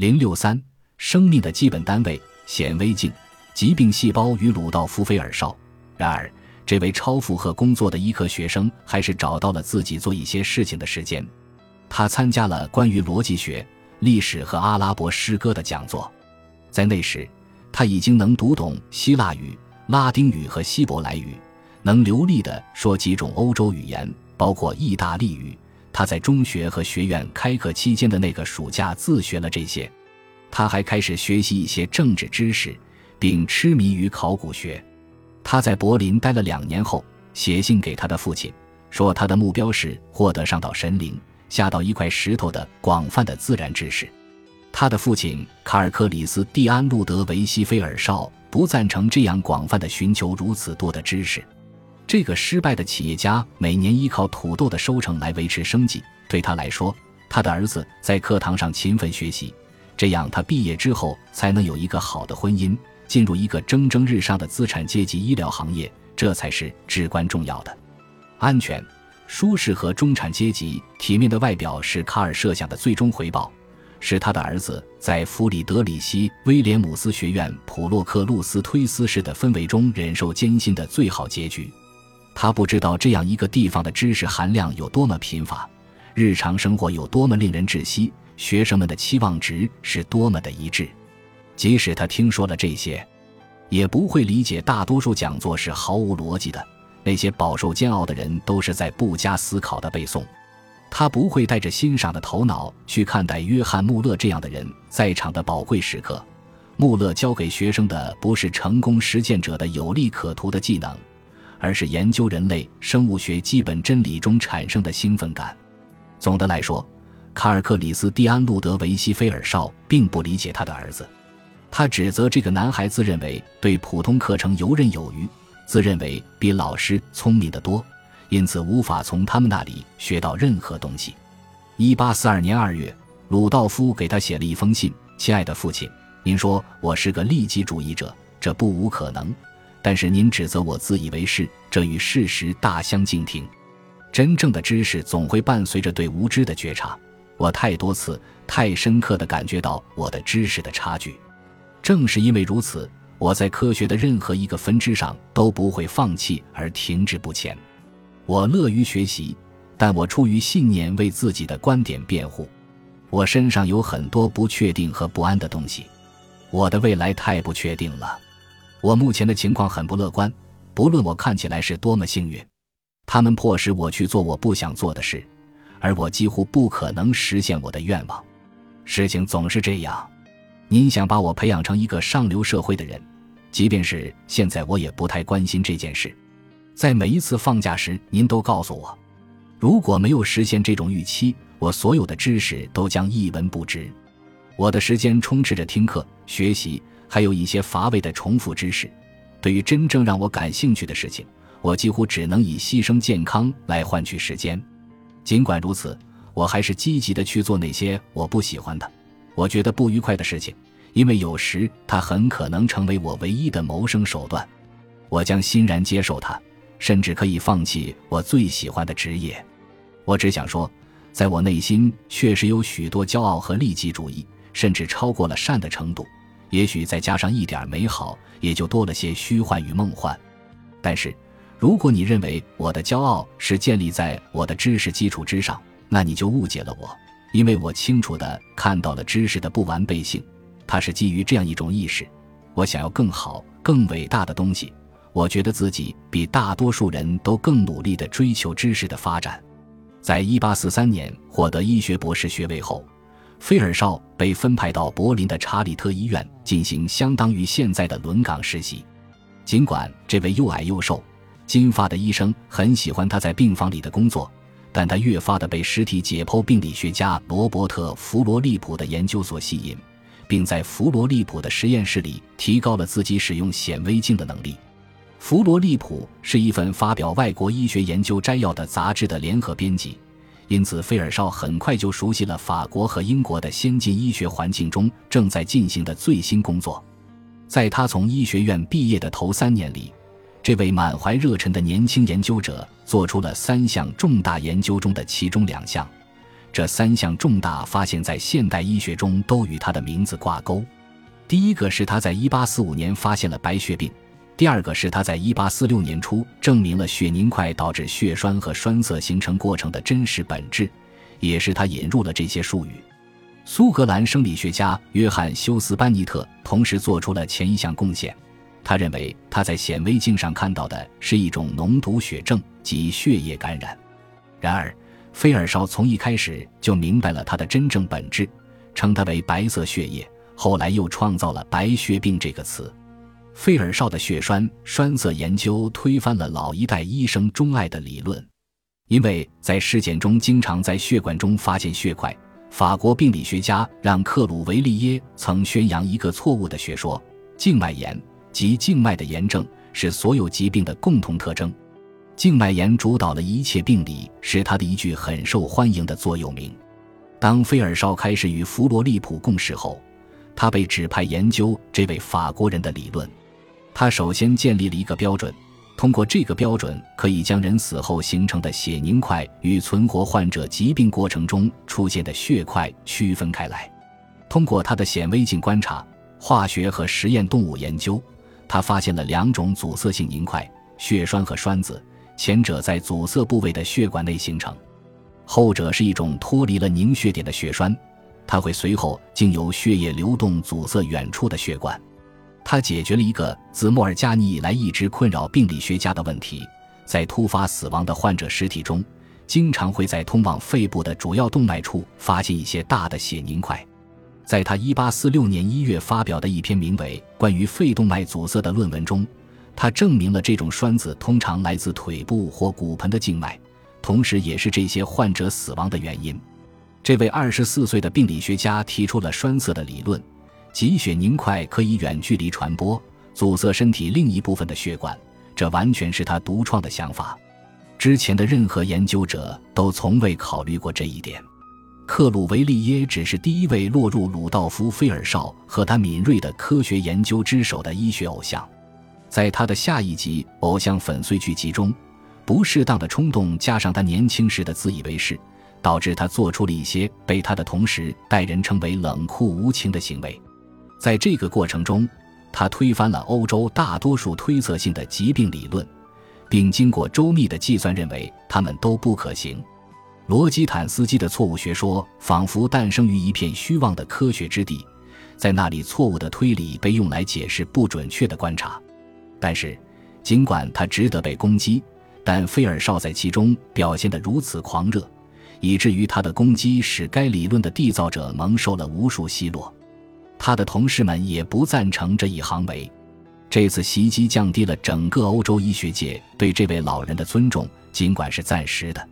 零六三，生命的基本单位显微镜，疾病细胞与鲁道夫·菲尔绍。然而，这位超负荷工作的医科学生还是找到了自己做一些事情的时间。他参加了关于逻辑学、历史和阿拉伯诗歌的讲座。在那时，他已经能读懂希腊语、拉丁语和希伯来语，能流利地说几种欧洲语言，包括意大利语。他在中学和学院开课期间的那个暑假自学了这些。他还开始学习一些政治知识，并痴迷于考古学。他在柏林待了两年后，写信给他的父亲，说他的目标是获得上到神灵、下到一块石头的广泛的自然知识。他的父亲卡尔克里斯蒂安路德维希菲尔绍不赞成这样广泛的寻求如此多的知识。这个失败的企业家每年依靠土豆的收成来维持生计。对他来说，他的儿子在课堂上勤奋学习，这样他毕业之后才能有一个好的婚姻，进入一个蒸蒸日上的资产阶级医疗行业，这才是至关重要的。安全、舒适和中产阶级体面的外表是卡尔设想的最终回报，是他的儿子在弗里德里希·威廉姆斯学院普洛克路斯推斯式的氛围中忍受艰辛的最好结局。他不知道这样一个地方的知识含量有多么贫乏，日常生活有多么令人窒息，学生们的期望值是多么的一致。即使他听说了这些，也不会理解大多数讲座是毫无逻辑的。那些饱受煎熬的人都是在不加思考的背诵。他不会带着欣赏的头脑去看待约翰·穆勒这样的人在场的宝贵时刻。穆勒教给学生的不是成功实践者的有利可图的技能。而是研究人类生物学基本真理中产生的兴奋感。总的来说，卡尔克里斯蒂安·路德维希·菲尔绍并不理解他的儿子。他指责这个男孩自认为对普通课程游刃有余，自认为比老师聪明得多，因此无法从他们那里学到任何东西。一八四二年二月，鲁道夫给他写了一封信：“亲爱的父亲，您说我是个利己主义者，这不无可能。”但是您指责我自以为是，这与事实大相径庭。真正的知识总会伴随着对无知的觉察。我太多次、太深刻地感觉到我的知识的差距。正是因为如此，我在科学的任何一个分支上都不会放弃而停滞不前。我乐于学习，但我出于信念为自己的观点辩护。我身上有很多不确定和不安的东西。我的未来太不确定了。我目前的情况很不乐观，不论我看起来是多么幸运，他们迫使我去做我不想做的事，而我几乎不可能实现我的愿望。事情总是这样。您想把我培养成一个上流社会的人，即便是现在，我也不太关心这件事。在每一次放假时，您都告诉我，如果没有实现这种预期，我所有的知识都将一文不值。我的时间充斥着听课、学习。还有一些乏味的重复知识。对于真正让我感兴趣的事情，我几乎只能以牺牲健康来换取时间。尽管如此，我还是积极的去做那些我不喜欢的、我觉得不愉快的事情，因为有时它很可能成为我唯一的谋生手段。我将欣然接受它，甚至可以放弃我最喜欢的职业。我只想说，在我内心确实有许多骄傲和利己主义，甚至超过了善的程度。也许再加上一点美好，也就多了些虚幻与梦幻。但是，如果你认为我的骄傲是建立在我的知识基础之上，那你就误解了我。因为我清楚地看到了知识的不完备性，它是基于这样一种意识：我想要更好、更伟大的东西。我觉得自己比大多数人都更努力地追求知识的发展。在一八四三年获得医学博士学位后。菲尔绍被分派到柏林的查理特医院进行相当于现在的轮岗实习。尽管这位又矮又瘦、金发的医生很喜欢他在病房里的工作，但他越发的被尸体解剖病理学家罗伯特·弗罗利普的研究所吸引，并在弗罗利普的实验室里提高了自己使用显微镜的能力。弗罗利普是一份发表外国医学研究摘要的杂志的联合编辑。因此，菲尔绍很快就熟悉了法国和英国的先进医学环境中正在进行的最新工作。在他从医学院毕业的头三年里，这位满怀热忱的年轻研究者做出了三项重大研究中的其中两项，这三项重大发现，在现代医学中都与他的名字挂钩。第一个是他在1845年发现了白血病，第二个是他在1846年初证明了血凝块导致血栓和栓塞形成过程的真实本质，也是他引入了这些术语。苏格兰生理学家约翰休斯班尼特同时做出了前一项贡献，他认为他在显微镜上看到的是一种脓毒血症及血液感染。然而，菲尔绍从一开始就明白了它的真正本质，称它为白色血液。后来又创造了“白血病”这个词。费尔绍的血栓栓塞研究推翻了老一代医生钟爱的理论，因为在尸检中经常在血管中发现血块。法国病理学家让克鲁维利耶曾宣扬一个错误的学说：静脉炎及静脉的炎症是所有疾病的共同特征。静脉炎主导了一切病理，是他的一句很受欢迎的座右铭。当菲尔绍开始与弗罗利普共事后，他被指派研究这位法国人的理论。他首先建立了一个标准，通过这个标准，可以将人死后形成的血凝块与存活患者疾病过程中出现的血块区分开来。通过他的显微镜观察、化学和实验动物研究，他发现了两种阻塞性凝块：血栓和栓子。前者在阻塞部位的血管内形成，后者是一种脱离了凝血点的血栓，它会随后经由血液流动阻塞远处的血管。他解决了一个自莫尔加尼以来一直困扰病理学家的问题：在突发死亡的患者尸体中，经常会在通往肺部的主要动脉处发现一些大的血凝块。在他1846年1月发表的一篇名为《关于肺动脉阻塞》的论文中。他证明了这种栓子通常来自腿部或骨盆的静脉，同时也是这些患者死亡的原因。这位二十四岁的病理学家提出了栓塞的理论，即血凝块可以远距离传播，阻塞身体另一部分的血管。这完全是他独创的想法，之前的任何研究者都从未考虑过这一点。克鲁维利耶只是第一位落入鲁道夫·菲尔绍和他敏锐的科学研究之手的医学偶像。在他的下一集《偶像粉碎剧集》中，不适当的冲动加上他年轻时的自以为是，导致他做出了一些被他的同时代人称为冷酷无情的行为。在这个过程中，他推翻了欧洲大多数推测性的疾病理论，并经过周密的计算认为他们都不可行。罗基坦斯基的错误学说仿佛诞生于一片虚妄的科学之地，在那里，错误的推理被用来解释不准确的观察。但是，尽管他值得被攻击，但菲尔绍在其中表现得如此狂热，以至于他的攻击使该理论的缔造者蒙受了无数奚落。他的同事们也不赞成这一行为。这次袭击降低了整个欧洲医学界对这位老人的尊重，尽管是暂时的。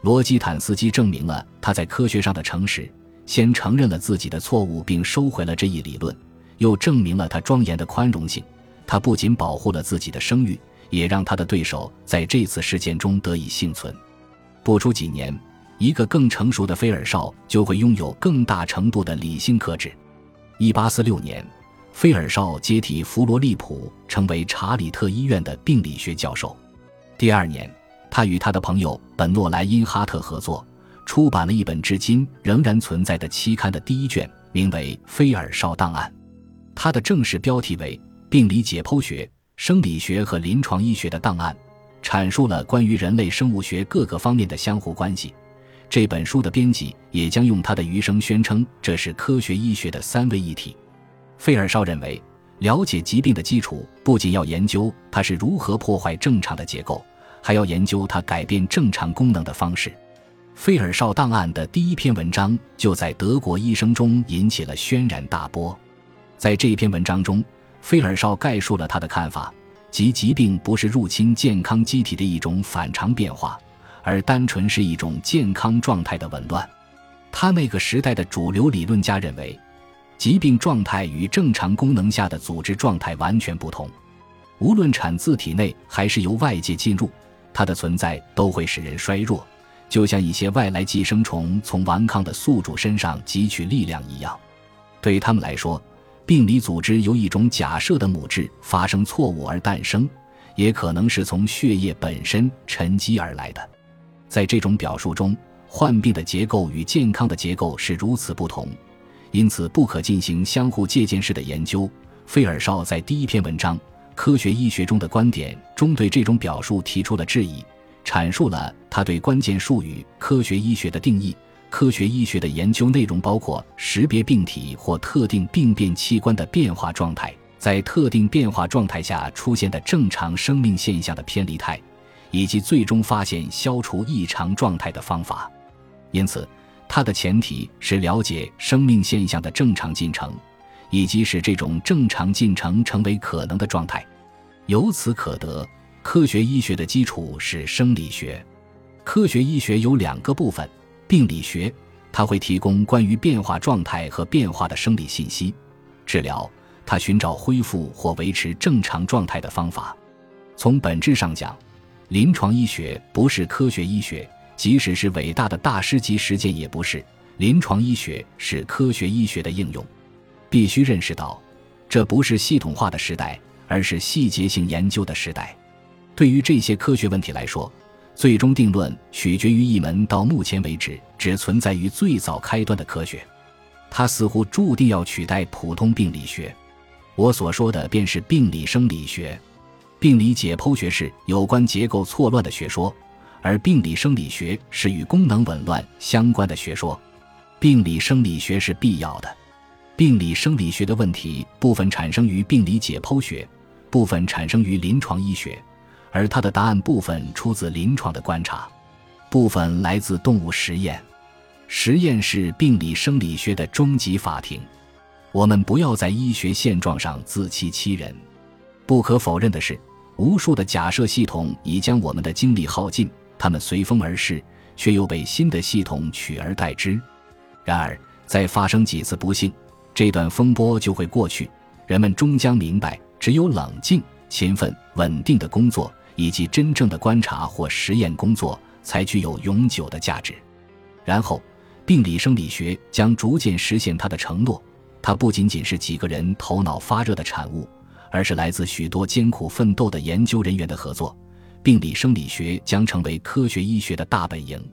罗基坦斯基证明了他在科学上的诚实，先承认了自己的错误并收回了这一理论，又证明了他庄严的宽容性。他不仅保护了自己的声誉，也让他的对手在这次事件中得以幸存。不出几年，一个更成熟的菲尔绍就会拥有更大程度的理性克制。1846年，菲尔绍接替弗罗利普，成为查理特医院的病理学教授。第二年，他与他的朋友本诺莱因哈特合作，出版了一本至今仍然存在的期刊的第一卷，名为《菲尔绍档案》。它的正式标题为。病理解剖学、生理学和临床医学的档案，阐述了关于人类生物学各个方面的相互关系。这本书的编辑也将用他的余生宣称这是科学医学的三位一体。费尔绍认为，了解疾病的基础不仅要研究它是如何破坏正常的结构，还要研究它改变正常功能的方式。费尔绍档案的第一篇文章就在德国医生中引起了轩然大波。在这篇文章中，费尔绍概述了他的看法，即疾病不是入侵健康机体的一种反常变化，而单纯是一种健康状态的紊乱。他那个时代的主流理论家认为，疾病状态与正常功能下的组织状态完全不同。无论产自体内还是由外界进入，它的存在都会使人衰弱，就像一些外来寄生虫从顽抗的宿主身上汲取力量一样。对他们来说，病理组织由一种假设的母质发生错误而诞生，也可能是从血液本身沉积而来的。在这种表述中，患病的结构与健康的结构是如此不同，因此不可进行相互借鉴式的研究。费尔绍在第一篇文章《科学医学中的观点》中对这种表述提出了质疑，阐述了他对关键术语“科学医学”的定义。科学医学的研究内容包括识别病体或特定病变器官的变化状态，在特定变化状态下出现的正常生命现象的偏离态，以及最终发现消除异常状态的方法。因此，它的前提是了解生命现象的正常进程，以及使这种正常进程成为可能的状态。由此可得，科学医学的基础是生理学。科学医学有两个部分。病理学，它会提供关于变化状态和变化的生理信息；治疗，它寻找恢复或维持正常状态的方法。从本质上讲，临床医学不是科学医学，即使是伟大的大师级实践也不是。临床医学是科学医学的应用。必须认识到，这不是系统化的时代，而是细节性研究的时代。对于这些科学问题来说，最终定论取决于一门到目前为止只存在于最早开端的科学，它似乎注定要取代普通病理学。我所说的便是病理生理学。病理解剖学是有关结构错乱的学说，而病理生理学是与功能紊乱相关的学说。病理生理学是必要的。病理生理学的问题部分产生于病理解剖学，部分产生于临床医学。而它的答案部分出自临床的观察，部分来自动物实验。实验是病理生理学的终极法庭。我们不要在医学现状上自欺欺人。不可否认的是，无数的假设系统已将我们的精力耗尽，它们随风而逝，却又被新的系统取而代之。然而，再发生几次不幸，这段风波就会过去，人们终将明白，只有冷静、勤奋、稳定的工作。以及真正的观察或实验工作才具有永久的价值。然后，病理生理学将逐渐实现它的承诺。它不仅仅是几个人头脑发热的产物，而是来自许多艰苦奋斗的研究人员的合作。病理生理学将成为科学医学的大本营。